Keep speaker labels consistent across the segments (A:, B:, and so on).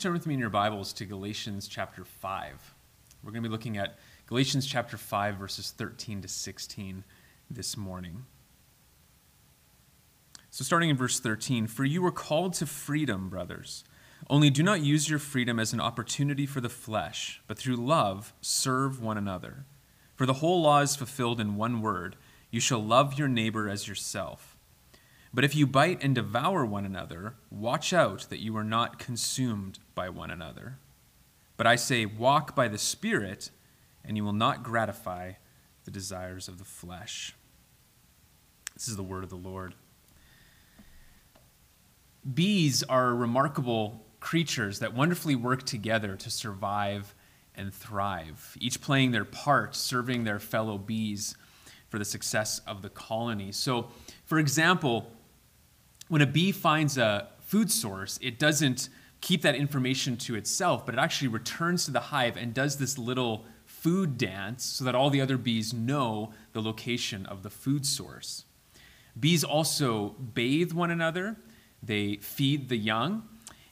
A: turn with me in your Bibles to Galatians chapter 5. We're going to be looking at Galatians chapter 5, verses 13 to 16 this morning. So, starting in verse 13, for you were called to freedom, brothers. Only do not use your freedom as an opportunity for the flesh, but through love serve one another. For the whole law is fulfilled in one word you shall love your neighbor as yourself. But if you bite and devour one another, watch out that you are not consumed by one another. But I say, walk by the Spirit, and you will not gratify the desires of the flesh. This is the word of the Lord. Bees are remarkable creatures that wonderfully work together to survive and thrive, each playing their part, serving their fellow bees for the success of the colony. So, for example, when a bee finds a food source, it doesn't keep that information to itself, but it actually returns to the hive and does this little food dance so that all the other bees know the location of the food source. Bees also bathe one another, they feed the young,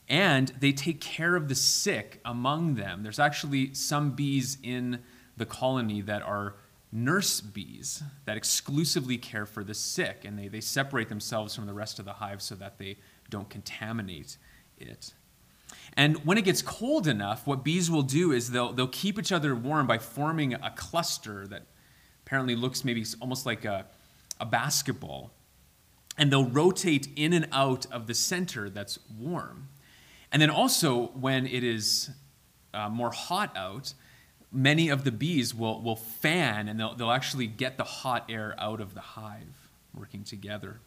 A: and they take care of the sick among them. There's actually some bees in the colony that are nurse bees that exclusively care for the sick, and they, they separate themselves from the rest of the hive so that they don't contaminate it. And when it gets cold enough, what bees will do is they'll, they'll keep each other warm by forming a cluster that apparently looks maybe almost like a, a basketball. And they'll rotate in and out of the center that's warm. And then also, when it is uh, more hot out, many of the bees will, will fan and they'll, they'll actually get the hot air out of the hive working together.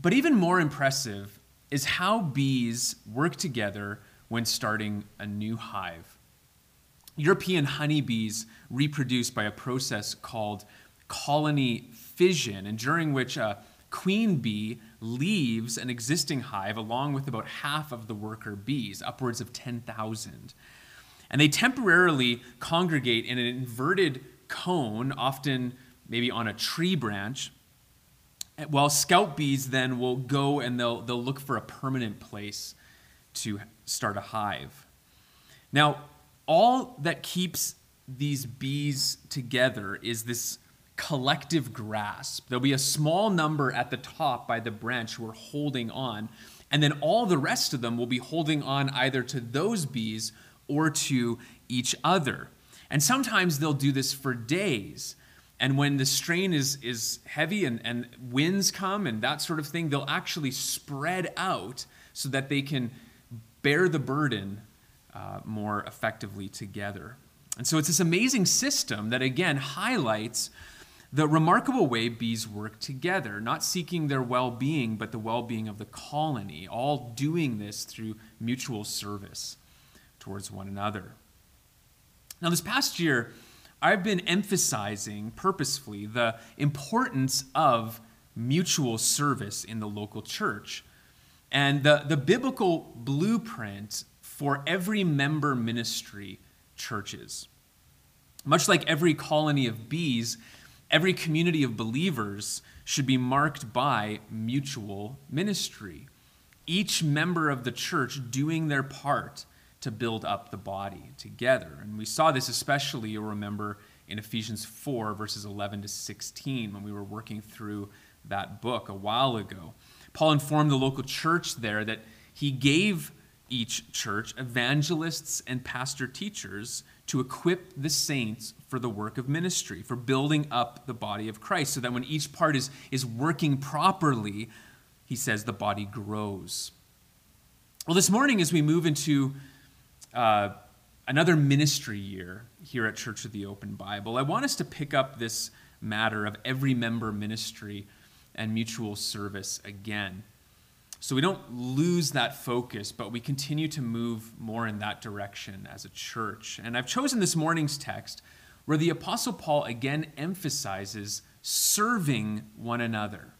A: But even more impressive is how bees work together when starting a new hive. European honeybees reproduce by a process called colony fission, and during which a queen bee leaves an existing hive along with about half of the worker bees, upwards of 10,000. And they temporarily congregate in an inverted cone, often maybe on a tree branch, while scout bees then will go and they'll, they'll look for a permanent place to start a hive. Now, all that keeps these bees together is this collective grasp. There'll be a small number at the top by the branch who are holding on, and then all the rest of them will be holding on either to those bees or to each other. And sometimes they'll do this for days. And when the strain is, is heavy and, and winds come and that sort of thing, they'll actually spread out so that they can bear the burden uh, more effectively together. And so it's this amazing system that, again, highlights the remarkable way bees work together, not seeking their well being, but the well being of the colony, all doing this through mutual service towards one another. Now, this past year, I've been emphasizing purposefully the importance of mutual service in the local church and the, the biblical blueprint for every member ministry churches. Much like every colony of bees, every community of believers should be marked by mutual ministry. Each member of the church doing their part to build up the body together. And we saw this especially, you'll remember, in Ephesians 4, verses 11 to 16, when we were working through that book a while ago. Paul informed the local church there that he gave each church evangelists and pastor teachers to equip the saints for the work of ministry, for building up the body of Christ, so that when each part is, is working properly, he says the body grows. Well, this morning, as we move into uh, another ministry year here at Church of the Open Bible, I want us to pick up this matter of every member ministry and mutual service again. So we don't lose that focus, but we continue to move more in that direction as a church. And I've chosen this morning's text where the Apostle Paul again emphasizes serving one another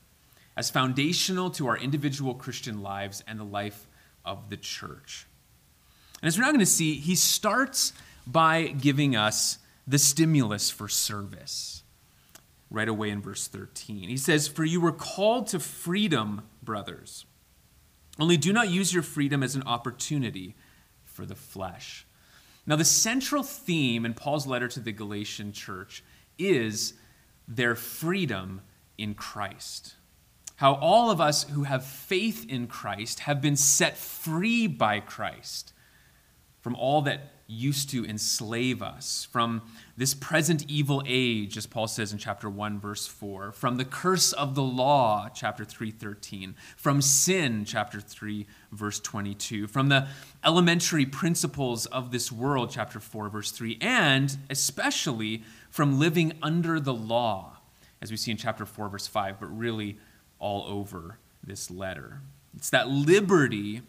A: as foundational to our individual Christian lives and the life of the church. And as we're now going to see, he starts by giving us the stimulus for service right away in verse 13. He says, For you were called to freedom, brothers. Only do not use your freedom as an opportunity for the flesh. Now, the central theme in Paul's letter to the Galatian church is their freedom in Christ. How all of us who have faith in Christ have been set free by Christ from all that used to enslave us, from this present evil age, as Paul says in chapter 1, verse 4, from the curse of the law, chapter 3, 13, from sin, chapter 3, verse 22, from the elementary principles of this world, chapter 4, verse 3, and especially from living under the law, as we see in chapter 4, verse 5, but really all over this letter. It's that liberty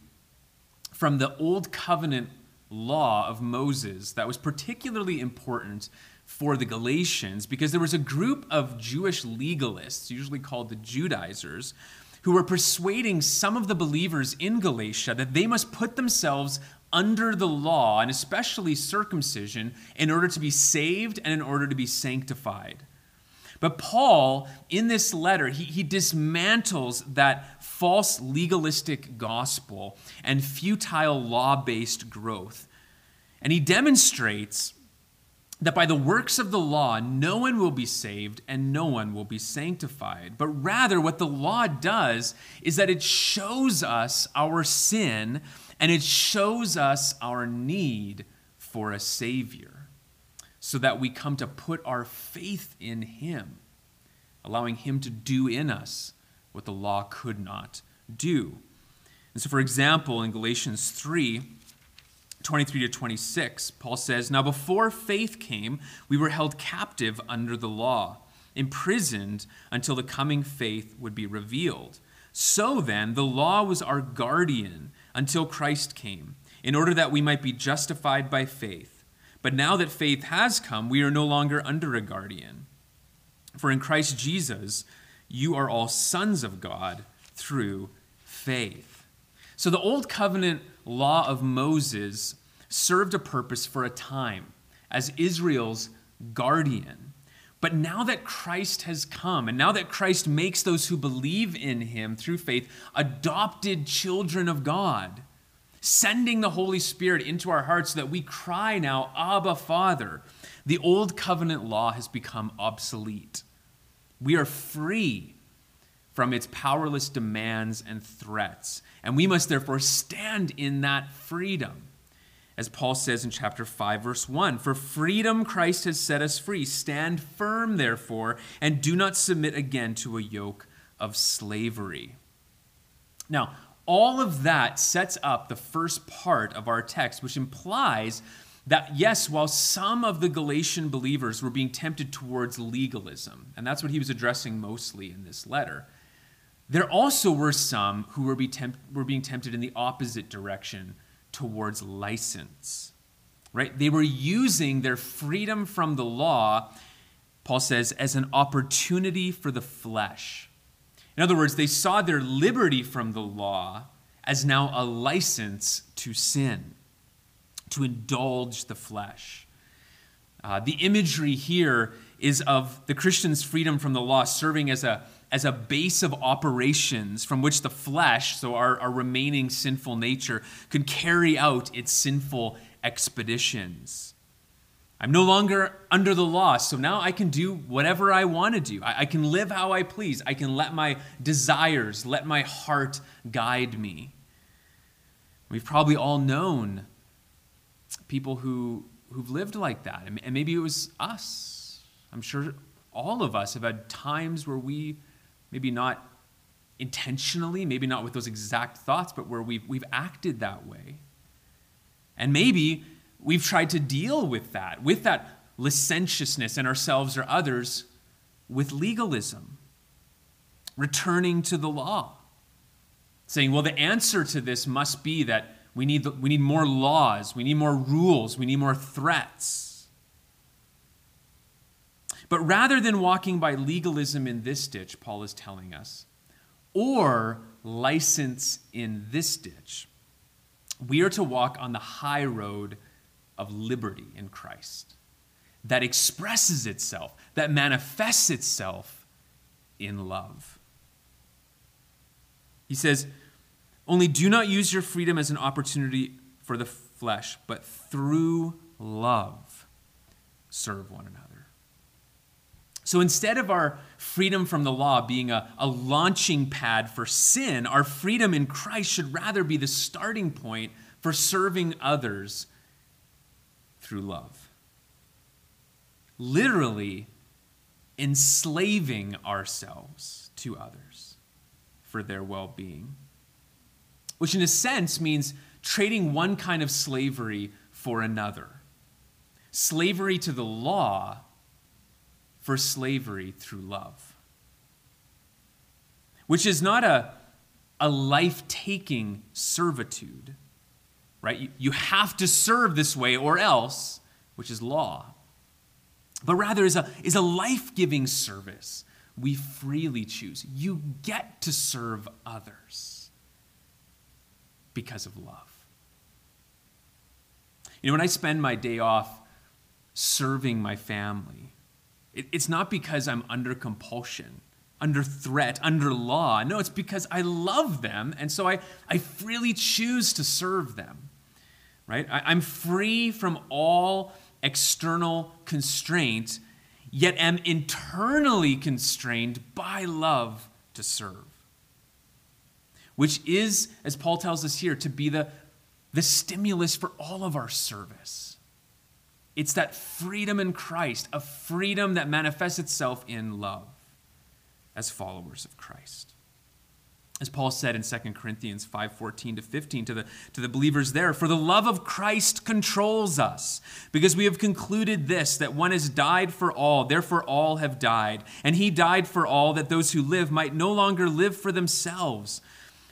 A: from the old covenant law of Moses that was particularly important for the Galatians because there was a group of Jewish legalists, usually called the Judaizers, who were persuading some of the believers in Galatia that they must put themselves under the law, and especially circumcision, in order to be saved and in order to be sanctified. But Paul, in this letter, he, he dismantles that false legalistic gospel and futile law based growth. And he demonstrates that by the works of the law, no one will be saved and no one will be sanctified. But rather, what the law does is that it shows us our sin and it shows us our need for a Savior so that we come to put our faith in Him, allowing Him to do in us what the law could not do. And so, for example, in Galatians 3, 23 to 26, Paul says, Now before faith came, we were held captive under the law, imprisoned until the coming faith would be revealed. So then, the law was our guardian until Christ came, in order that we might be justified by faith. But now that faith has come, we are no longer under a guardian. For in Christ Jesus, you are all sons of God through faith. So the Old Covenant law of Moses served a purpose for a time as Israel's guardian. But now that Christ has come, and now that Christ makes those who believe in him through faith adopted children of God, sending the Holy Spirit into our hearts so that we cry now, Abba, Father. The old covenant law has become obsolete. We are free from its powerless demands and threats, and we must therefore stand in that freedom. As Paul says in chapter 5, verse 1 For freedom Christ has set us free. Stand firm, therefore, and do not submit again to a yoke of slavery. Now, all of that sets up the first part of our text, which implies that, yes, while some of the Galatian believers were being tempted towards legalism, and that's what he was addressing mostly in this letter, there also were some who were, be temp- were being tempted in the opposite direction towards license. Right? They were using their freedom from the law, Paul says, as an opportunity for the flesh in other words, they saw their liberty from the law as now a license to sin, to indulge the flesh. Uh, the imagery here is of the Christian's freedom from the law serving as a, as a base of operations from which the flesh, so our, our remaining sinful nature, could carry out its sinful expeditions. I'm no longer under the law, so now I can do whatever I want to do. I, I, can live how I please. I can let my desires, let my heart guide me. We've probably all known people who, who've lived like that, and, maybe it was us. I'm sure all of us have had times where we, maybe not intentionally, maybe not with those exact thoughts, but where we've, we've acted that way. And maybe we've tried to deal with that, with that licentiousness in ourselves or others, with legalism, returning to the law, saying, well, the answer to this must be that we need, we need more laws, we need more rules, we need more threats. But rather than walking by legalism in this ditch, Paul is telling us, or license in this ditch, we are to walk on the high road of liberty in Christ that expresses itself, that manifests itself in love. He says, Only do not use your freedom as an opportunity for the flesh, but through love serve one another. So instead of our freedom from the law being a, a launching pad for sin, our freedom in Christ should rather be the starting point for serving others through love. Literally enslaving ourselves to others for their well being, which in a sense means trading one kind of slavery for another slavery to the law for slavery through love, which is not a, a life taking servitude, right? You, you have to serve this way or else, which is law, but rather is a, is a life giving service we freely choose. You get to serve others because of love. You know, when I spend my day off serving my family, it, it's not because I'm under compulsion, under threat, under law. No, it's because I love them, and so I, I freely choose to serve them. Right? I, I'm free from all external constraint, yet am internally constrained by love to serve. Which is, as Paul tells us here, to be the, the stimulus for all of our service. It's that freedom in Christ, a freedom that manifests itself in love as followers of Christ. As Paul said in 2 Corinthians 5:14 to 15 to the, to the believers there, for the love of Christ controls us, because we have concluded this that one has died for all, therefore all have died, and he died for all that those who live might no longer live for themselves,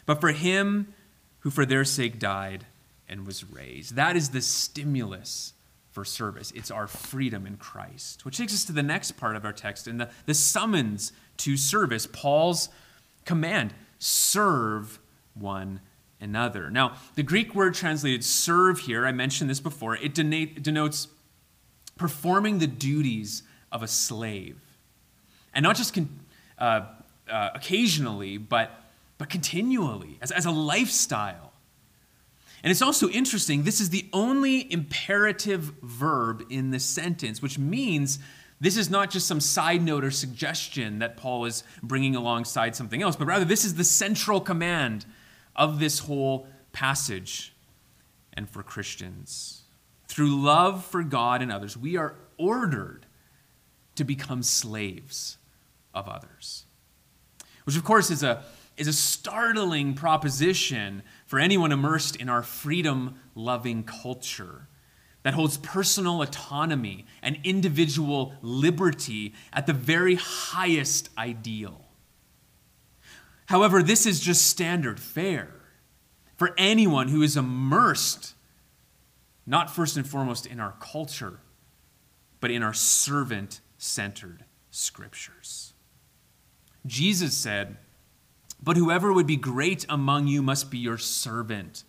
A: but for him who for their sake died and was raised. That is the stimulus for service. It's our freedom in Christ. Which takes us to the next part of our text and the, the summons to service, Paul's command serve one another. Now, the Greek word translated serve here, I mentioned this before, it denotes performing the duties of a slave. And not just con- uh, uh, occasionally, but, but continually, as, as a lifestyle. And it's also interesting, this is the only imperative verb in the sentence, which means this is not just some side note or suggestion that Paul is bringing alongside something else, but rather this is the central command of this whole passage and for Christians. Through love for God and others, we are ordered to become slaves of others. Which, of course, is a, is a startling proposition for anyone immersed in our freedom loving culture that holds personal autonomy and individual liberty at the very highest ideal. However, this is just standard fare for anyone who is immersed, not first and foremost in our culture, but in our servant centered scriptures. Jesus said, but whoever would be great among you must be your servant.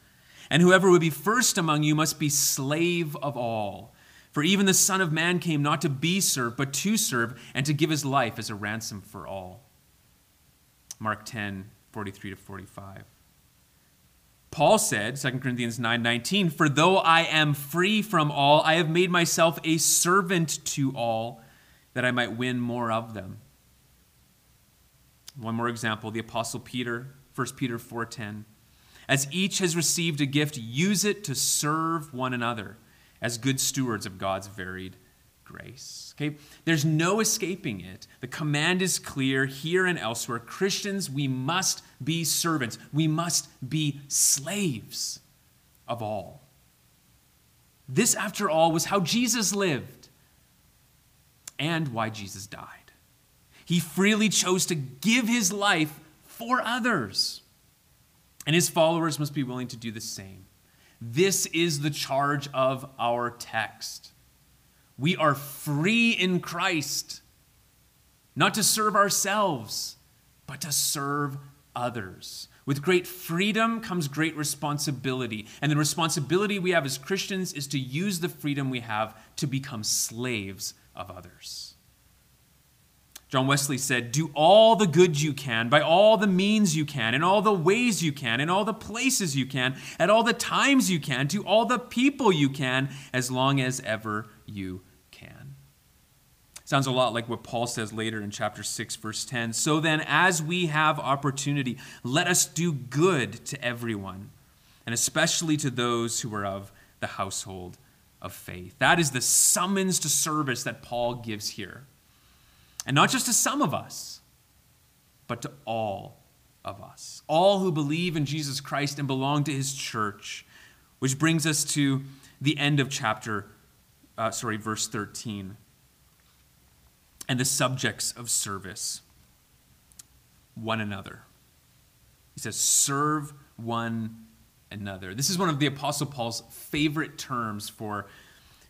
A: And whoever would be first among you must be slave of all. For even the Son of Man came not to be served, but to serve, and to give his life as a ransom for all. Mark 10, 43 to 45. Paul said, 2 Corinthians 9 19, For though I am free from all, I have made myself a servant to all, that I might win more of them. One more example, the apostle Peter, 1 Peter 4:10. As each has received a gift, use it to serve one another as good stewards of God's varied grace. Okay? There's no escaping it. The command is clear here and elsewhere. Christians, we must be servants. We must be slaves of all. This, after all, was how Jesus lived and why Jesus died. He freely chose to give his life for others. And his followers must be willing to do the same. This is the charge of our text. We are free in Christ, not to serve ourselves, but to serve others. With great freedom comes great responsibility. And the responsibility we have as Christians is to use the freedom we have to become slaves of others. John Wesley said, Do all the good you can, by all the means you can, in all the ways you can, in all the places you can, at all the times you can, to all the people you can, as long as ever you can. Sounds a lot like what Paul says later in chapter 6, verse 10. So then, as we have opportunity, let us do good to everyone, and especially to those who are of the household of faith. That is the summons to service that Paul gives here. And not just to some of us, but to all of us. All who believe in Jesus Christ and belong to his church. Which brings us to the end of chapter, uh, sorry, verse 13. And the subjects of service one another. He says, serve one another. This is one of the Apostle Paul's favorite terms for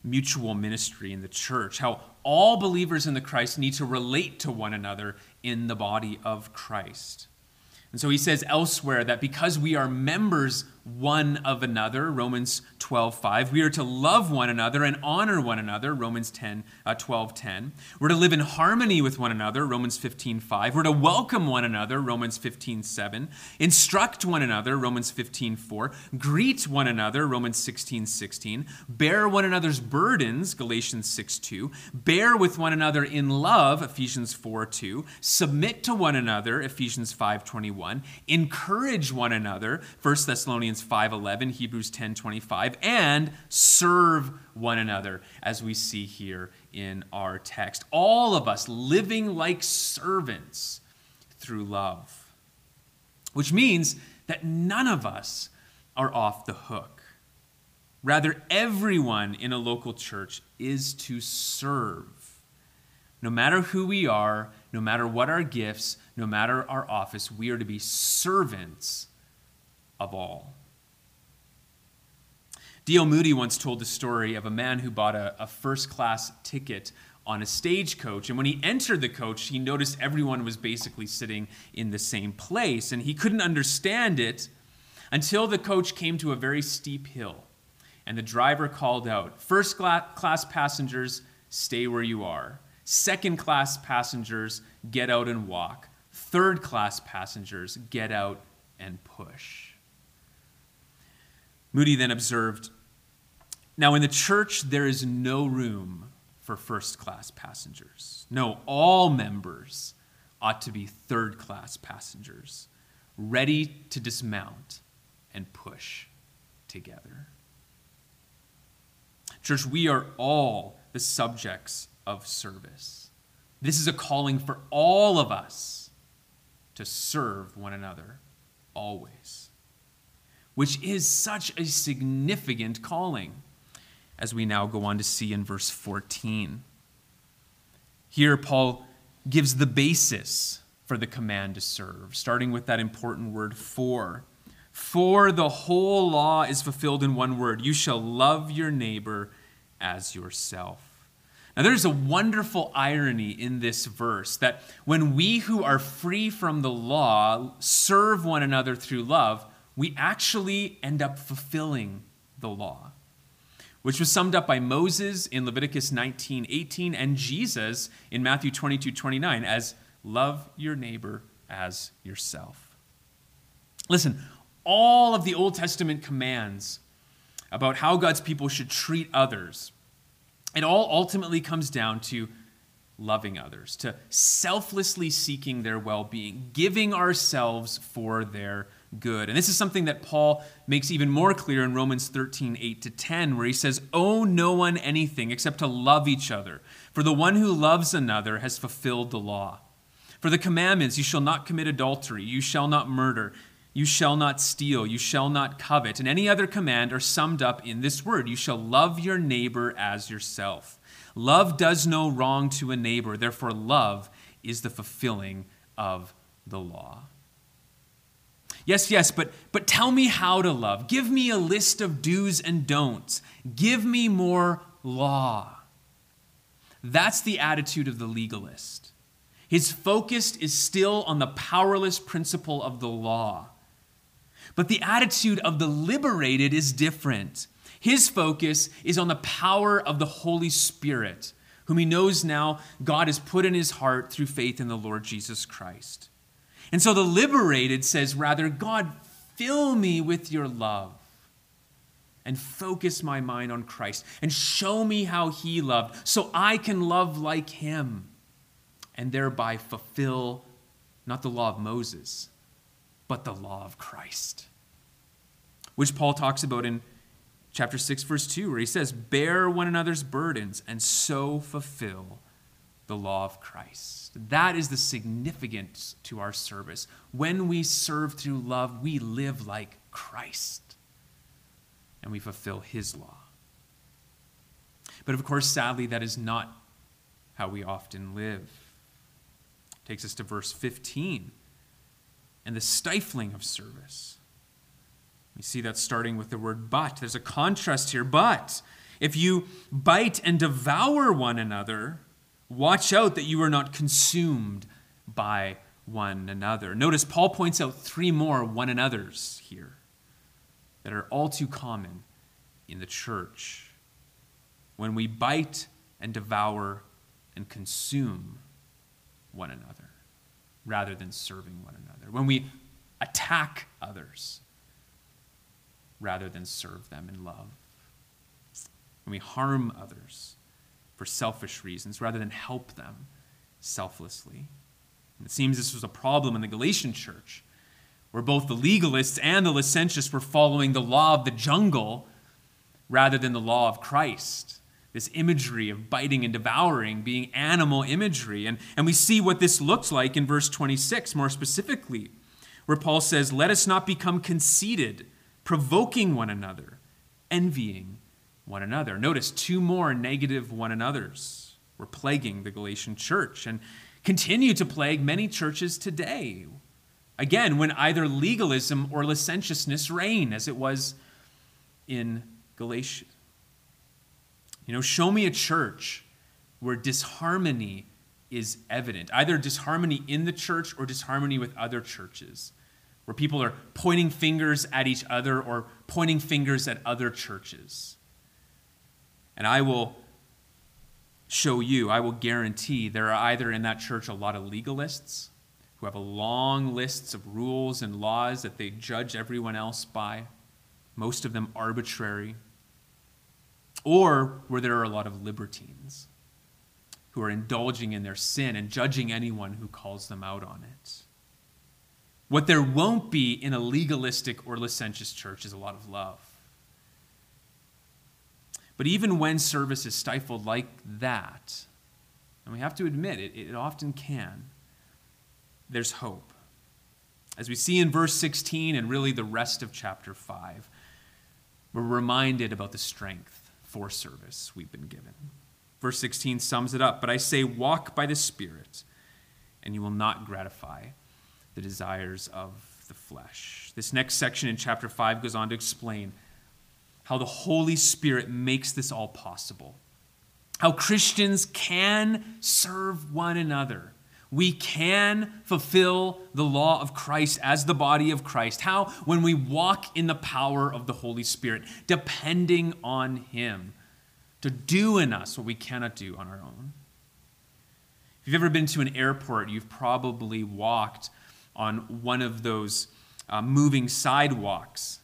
A: mutual ministry in the church, how all believers in the Christ need to relate to one another in the body of Christ. And so he says elsewhere that because we are members one of another, Romans 12, 5, we are to love one another and honor one another, Romans 10, uh, 12, 10. We're to live in harmony with one another, Romans 15, 5. We're to welcome one another, Romans 15, 7. Instruct one another, Romans 15, 4. Greet one another, Romans 16, 16. Bear one another's burdens, Galatians 6, 2. Bear with one another in love, Ephesians 4, 2. Submit to one another, Ephesians 5, 21. 21, encourage one another, 1 Thessalonians 5:11, Hebrews 10:25, and serve one another as we see here in our text. All of us living like servants through love. Which means that none of us are off the hook. Rather, everyone in a local church is to serve. No matter who we are, no matter what our gifts, no matter our office, we are to be servants of all. D.L. Moody once told the story of a man who bought a, a first class ticket on a stagecoach. And when he entered the coach, he noticed everyone was basically sitting in the same place. And he couldn't understand it until the coach came to a very steep hill. And the driver called out, First class passengers, stay where you are. Second class passengers, get out and walk. Third class passengers, get out and push. Moody then observed Now, in the church, there is no room for first class passengers. No, all members ought to be third class passengers, ready to dismount and push together. Church, we are all the subjects of service. This is a calling for all of us to serve one another always, which is such a significant calling, as we now go on to see in verse 14. Here, Paul gives the basis for the command to serve, starting with that important word for. For the whole law is fulfilled in one word you shall love your neighbor as yourself. Now, there's a wonderful irony in this verse that when we who are free from the law serve one another through love, we actually end up fulfilling the law, which was summed up by Moses in Leviticus 19 18 and Jesus in Matthew 22 29 as love your neighbor as yourself. Listen, all of the Old Testament commands about how God's people should treat others it all ultimately comes down to loving others, to selflessly seeking their well being, giving ourselves for their good. And this is something that Paul makes even more clear in Romans 13, 8 to 10, where he says, Owe no one anything except to love each other, for the one who loves another has fulfilled the law. For the commandments, you shall not commit adultery, you shall not murder, you shall not steal, you shall not covet, and any other command are summed up in this word you shall love your neighbor as yourself. Love does no wrong to a neighbor, therefore, love is the fulfilling of the law. Yes, yes, but, but tell me how to love. Give me a list of do's and don'ts. Give me more law. That's the attitude of the legalist. His focus is still on the powerless principle of the law. But the attitude of the liberated is different. His focus is on the power of the Holy Spirit, whom he knows now God has put in his heart through faith in the Lord Jesus Christ. And so the liberated says, rather, God, fill me with your love and focus my mind on Christ and show me how he loved so I can love like him and thereby fulfill not the law of Moses, but the law of Christ. Which Paul talks about in chapter 6, verse 2, where he says, Bear one another's burdens and so fulfill the law of Christ. That is the significance to our service. When we serve through love, we live like Christ and we fulfill his law. But of course, sadly, that is not how we often live. Takes us to verse 15 and the stifling of service. We see that starting with the word but. There's a contrast here. But if you bite and devour one another, Watch out that you are not consumed by one another. Notice Paul points out three more one another's here that are all too common in the church. When we bite and devour and consume one another rather than serving one another. When we attack others rather than serve them in love. When we harm others for selfish reasons rather than help them selflessly. And it seems this was a problem in the Galatian church, where both the legalists and the licentious were following the law of the jungle rather than the law of Christ. This imagery of biting and devouring being animal imagery. And, and we see what this looks like in verse 26 more specifically, where Paul says, Let us not become conceited, provoking one another, envying one another. Notice two more negative one another's were plaguing the Galatian church and continue to plague many churches today. Again, when either legalism or licentiousness reign, as it was in Galatia. You know, show me a church where disharmony is evident, either disharmony in the church or disharmony with other churches, where people are pointing fingers at each other or pointing fingers at other churches. And I will show you, I will guarantee there are either in that church a lot of legalists who have a long lists of rules and laws that they judge everyone else by, most of them arbitrary, or where there are a lot of libertines who are indulging in their sin and judging anyone who calls them out on it. What there won't be in a legalistic or licentious church is a lot of love. But even when service is stifled like that, and we have to admit it, it often can, there's hope. As we see in verse 16 and really the rest of chapter 5, we're reminded about the strength for service we've been given. Verse 16 sums it up But I say, walk by the Spirit, and you will not gratify the desires of the flesh. This next section in chapter 5 goes on to explain how the Holy Spirit makes this all possible. How Christians can serve one another. We can fulfill the law of Christ as the body of Christ. How? When we walk in the power of the Holy Spirit, depending on Him to do in us what we cannot do on our own. If you've ever been to an airport, you've probably walked on one of those uh, moving sidewalks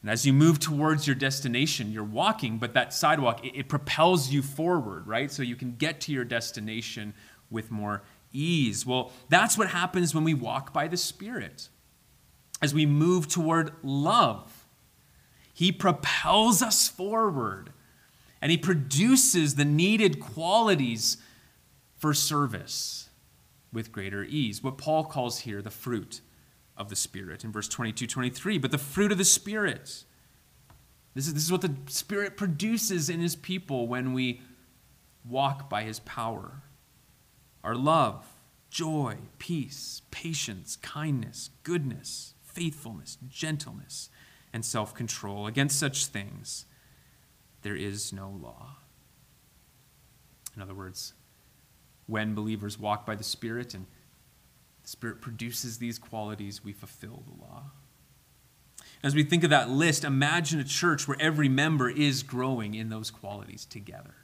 A: and as you move towards your destination, you're walking, but that sidewalk, it, it, propels you forward, right? So you can get to your destination with more ease. Well, that's what happens when we walk by the Spirit. As we move toward love, He propels us forward and He produces the needed qualities for service with greater ease. What Paul calls here the fruit of the Spirit in verse 22 23. But the fruit of the Spirit, this is, this is what the Spirit produces in His people when we walk by His power our love, joy, peace, patience, kindness, goodness, faithfulness, gentleness, and self control. Against such things, there is no law. In other words, when believers walk by the Spirit and Spirit produces these qualities, we fulfill the law. As we think of that list, imagine a church where every member is growing in those qualities together.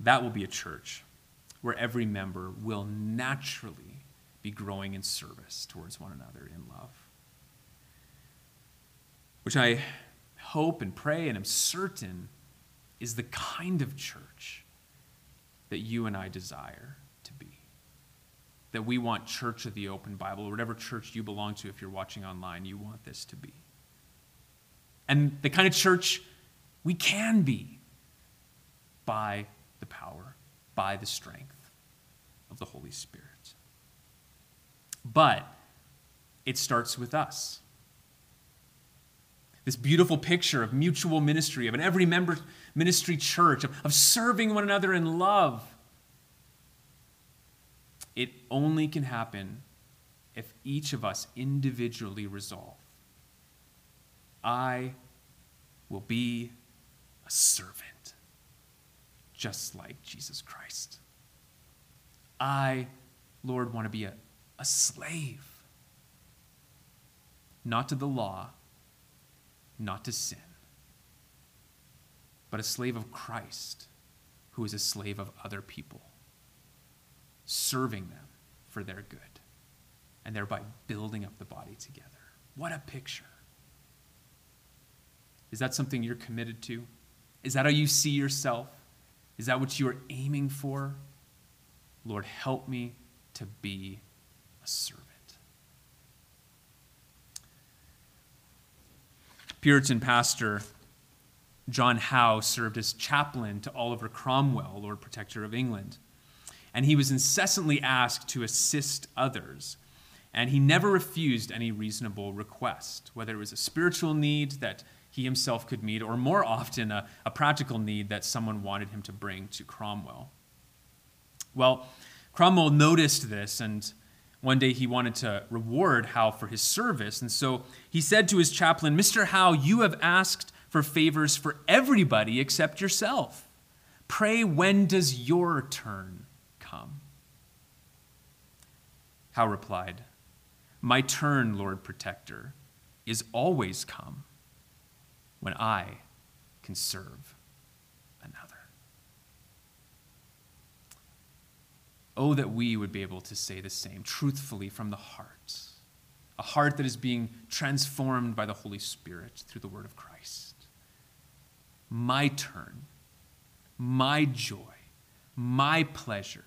A: that will be a church where every member will naturally be growing in service towards one another in love. Which I hope and pray and am certain is the kind of church that you and I desire. That we want Church of the Open Bible, or whatever church you belong to, if you're watching online, you want this to be. And the kind of church we can be by the power, by the strength of the Holy Spirit. But it starts with us. This beautiful picture of mutual ministry, of an every member ministry church, of, of serving one another in love. It only can happen if each of us individually resolve. I will be a servant, just like Jesus Christ. I, Lord, want to be a, a slave, not to the law, not to sin, but a slave of Christ who is a slave of other people, serving them for their good, and thereby building up the body together. What a picture! Is that something you're committed to? Is that how you see yourself? Is that what you are aiming for? Lord, help me to be a servant. Puritan pastor John Howe served as chaplain to Oliver Cromwell, Lord Protector of England. And he was incessantly asked to assist others. And he never refused any reasonable request, whether it was a spiritual need that he himself could meet, or more often, a, a practical need that someone wanted him to bring to Cromwell. Well, Cromwell noticed this, and one day he wanted to reward Howe for his service. And so he said to his chaplain, Mr. Howe, you have asked for favors for everybody except yourself. Pray, when does your turn come? Howe replied, My turn, Lord Protector, is always come when I can serve another. Oh, that we would be able to say the same truthfully from the heart, a heart that is being transformed by the Holy Spirit through the Word of Christ my turn, my joy, my pleasure,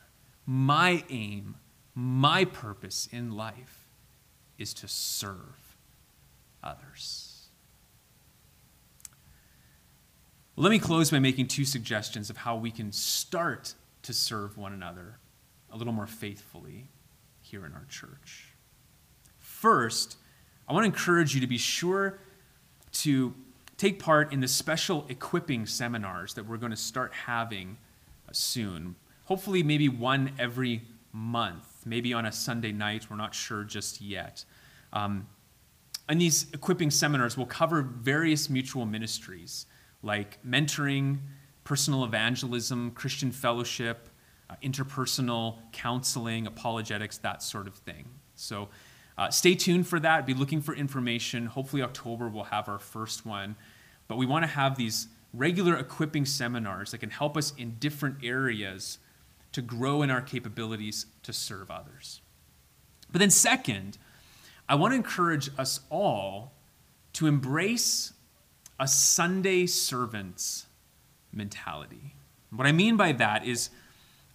A: my aim, my purpose in life is to serve others. Let me close by making two suggestions of how we can start to serve one another a little more faithfully here in our church. First, I want to encourage you to be sure to take part in the special equipping seminars that we're going to start having uh, soon. Hopefully, maybe one every month, maybe on a Sunday night. We're not sure just yet. Um, and these equipping seminars will cover various mutual ministries like mentoring, personal evangelism, Christian fellowship, uh, interpersonal counseling, apologetics, that sort of thing. So uh, stay tuned for that. Be looking for information. Hopefully, October we'll have our first one. But we want to have these regular equipping seminars that can help us in different areas to grow in our capabilities to serve others. But then, second, I want to encourage us all to embrace a Sunday servant's mentality. What I mean by that is,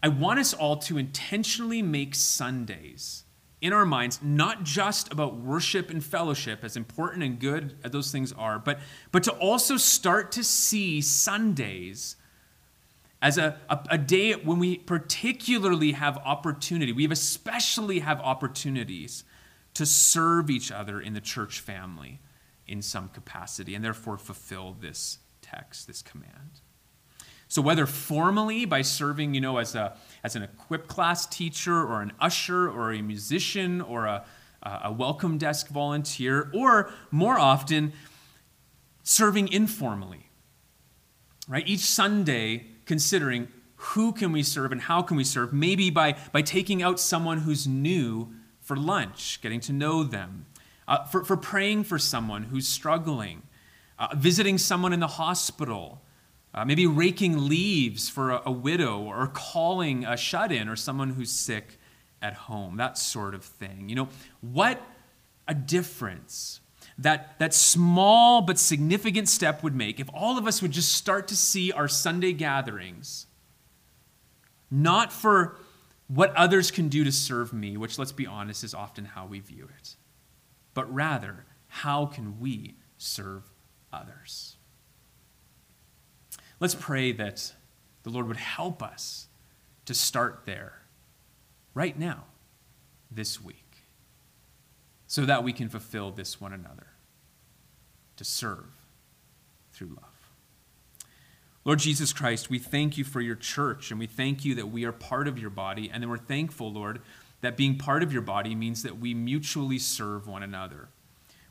A: I want us all to intentionally make Sundays in our minds, not just about worship and fellowship, as important and good as those things are, but, but to also start to see Sundays as a, a, a, day when we particularly have opportunity, we especially have opportunities to serve each other in the church family in some capacity, and therefore fulfill this text, this command. So whether formally by serving, you know, as, a, as an equipped class teacher or an usher or a musician or a, a welcome desk volunteer, or more often, serving informally, right? Each Sunday, considering who can we serve and how can we serve, maybe by, by taking out someone who's new for lunch, getting to know them, uh, for, for praying for someone who's struggling, uh, visiting someone in the hospital, uh, maybe raking leaves for a, a widow or calling a shut in or someone who's sick at home, that sort of thing. You know, what a difference that, that small but significant step would make if all of us would just start to see our Sunday gatherings not for what others can do to serve me, which, let's be honest, is often how we view it, but rather, how can we serve others? Let's pray that the Lord would help us to start there right now, this week, so that we can fulfill this one another, to serve through love. Lord Jesus Christ, we thank you for your church, and we thank you that we are part of your body, and then we're thankful, Lord, that being part of your body means that we mutually serve one another.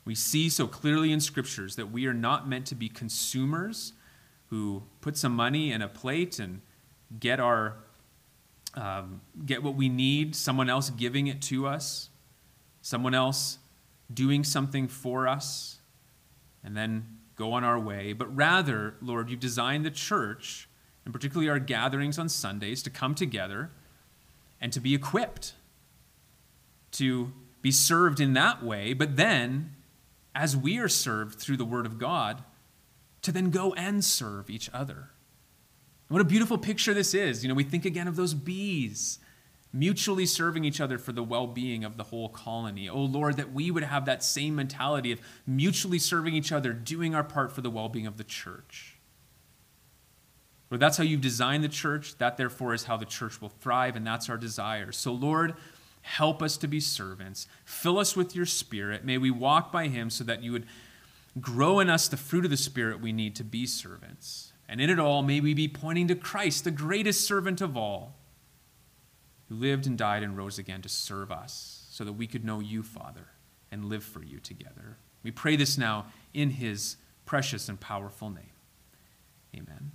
A: We see so clearly in scriptures that we are not meant to be consumers who put some money in a plate and get our um, get what we need, someone else giving it to us, someone else doing something for us, and then go on our way. But rather, Lord, you've designed the church, and particularly our gatherings on Sundays, to come together and to be equipped, to be served in that way. But then, as we are served through the Word of God, to then go and serve each other. What a beautiful picture this is. You know, we think again of those bees mutually serving each other for the well being of the whole colony. Oh Lord, that we would have that same mentality of mutually serving each other, doing our part for the well being of the church. Lord, that's how you've designed the church. That, therefore, is how the church will thrive, and that's our desire. So, Lord, help us to be servants. Fill us with your Spirit. May we walk by Him so that you would grow in us the fruit of the Spirit we need to be servants. And in it all, may we be pointing to Christ, the greatest servant of all, who lived and died and rose again to serve us, so that we could know you, Father, and live for you together. We pray this now in his precious and powerful name. Amen.